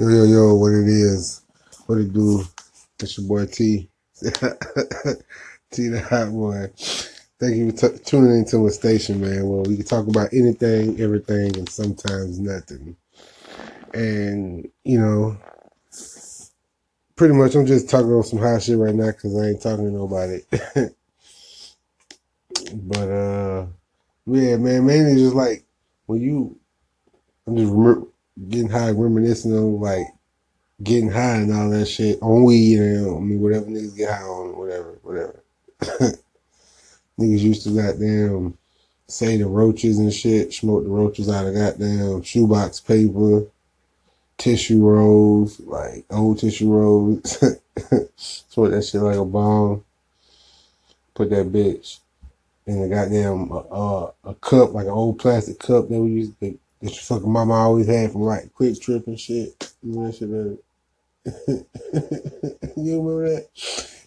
Yo, yo, yo, what it is, what it do, it's your boy T. T the Hot Boy. Thank you for t- tuning into my station, man. Well, we can talk about anything, everything, and sometimes nothing. And, you know, pretty much I'm just talking on some hot shit right now because I ain't talking to nobody. but, uh, yeah, man, mainly just like when you, I'm just remember, getting high, reminiscing of like getting high and all that shit on weed and I mean whatever niggas get high on, whatever, whatever. niggas used to goddamn say the roaches and shit, smoke the roaches out of goddamn shoebox paper, tissue rolls, like old tissue rolls. smoke that shit like a bomb. Put that bitch in a goddamn uh, a cup, like an old plastic cup that we used to, that your fucking mama always had from like QuikTrip and shit. You know that shit, man. you remember that?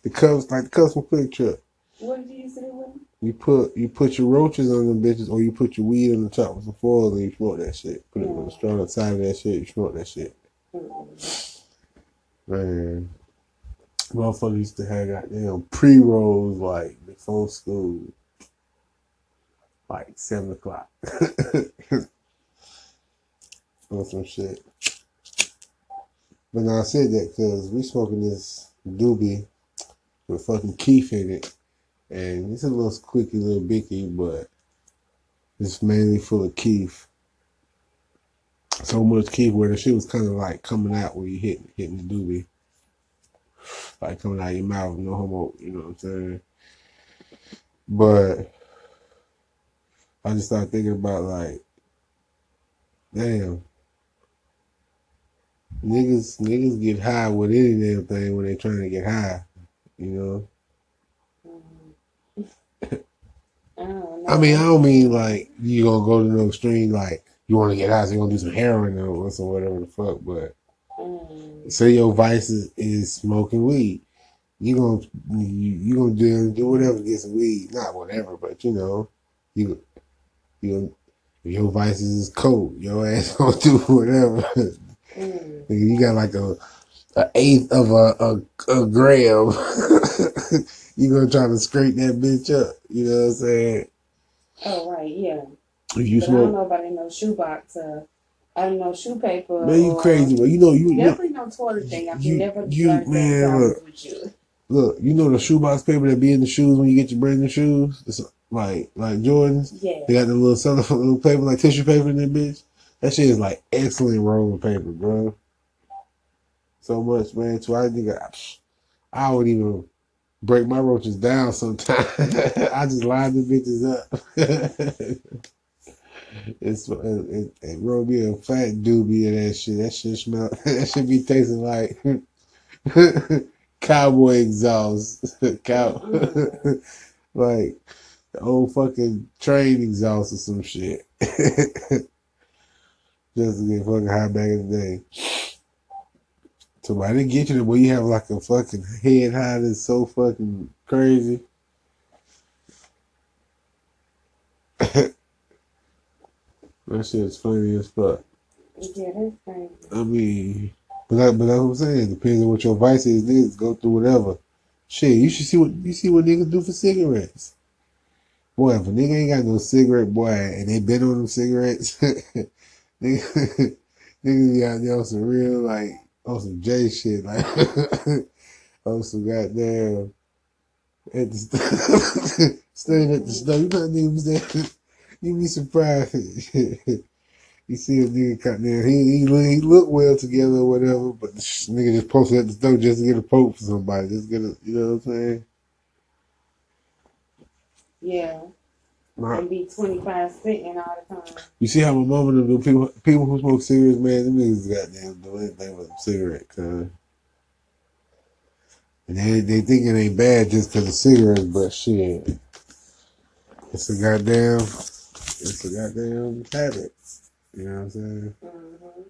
The cups, like the cups from QuikTrip. What did you say with them? You put you put your roaches on them bitches, or you put your weed on the top with some foil and you smoke that shit. Put it on the straw on the side of that shit. You smoke that shit. Mm-hmm. Man, motherfuckers used to have goddamn pre rolls like before school, like seven o'clock. on some shit. But now I said that because we smoking this doobie with fucking Keef in it. And it's a little squeaky, little bicky, but it's mainly full of Keef. So much Keef where the shit was kind of like coming out when you hit hitting the doobie. Like coming out your mouth, no homo, you know what I'm saying? But I just started thinking about like, damn, niggas niggas get high with any damn thing when they trying to get high, you know. I know. I mean, I don't mean like you gonna go to no extreme like you want to get high, so you gonna do some heroin or some whatever the fuck. But Mm, say your vice is, is smoking weed, you gonna you, you gonna do do whatever to get some weed, not whatever, but you know, you you your vices is coke, your ass gonna do whatever. Mm. You got like a, a eighth of a, a, a gram. you gonna try to scrape that bitch up. You know what I'm saying? Oh right, yeah. If you but I don't smoke, know about no shoebox. Uh, I don't know shoe paper. man, you crazy, but you know you, you Definitely no toilet thing. I've you- never you- man, look. with you. look, you know the shoebox paper that be in the shoes when you get your brand new shoes. It's like like Jordans. Yeah. They got the little cellophane little paper like tissue paper in that bitch. That shit is like excellent rolling paper, bro. So much, man. So I think I, I would even break my roaches down sometimes. I just line the bitches up. it's uh, it, it, it roll me a fat doobie of that shit. That shit smell. That should be tasting like cowboy exhaust. Cow, like the old fucking train exhaust or some shit. Just to get fucking high back in the day. So I didn't get you to where you have like a fucking head high that's so fucking crazy. that shit's funny as fuck. Yeah, that's crazy. I mean, but that, but that's what I'm saying. Depends on what your vice is. Niggas go through whatever. Shit, you should see what you see what niggas do for cigarettes. Boy, if a nigga ain't got no cigarette, boy, and they been on them cigarettes, nigga, niggas be out there on some real like on some J shit, like on some goddamn at the st- staying at the store. You know niggas there. You be surprised. You see a nigga cut there, he he look, he look well together or whatever, but this nigga just posted at the store just to get a poke for somebody, just get a, you know what I'm saying? Yeah. And be 25 sitting all the time. You see how my mama and them do people people who smoke cigarettes, man, them niggas goddamn do anything with a cigarette, cuz. And they they think it ain't bad just because of cigarettes, but shit, it's a goddamn, it's a goddamn habit. You know what I'm saying? Mm.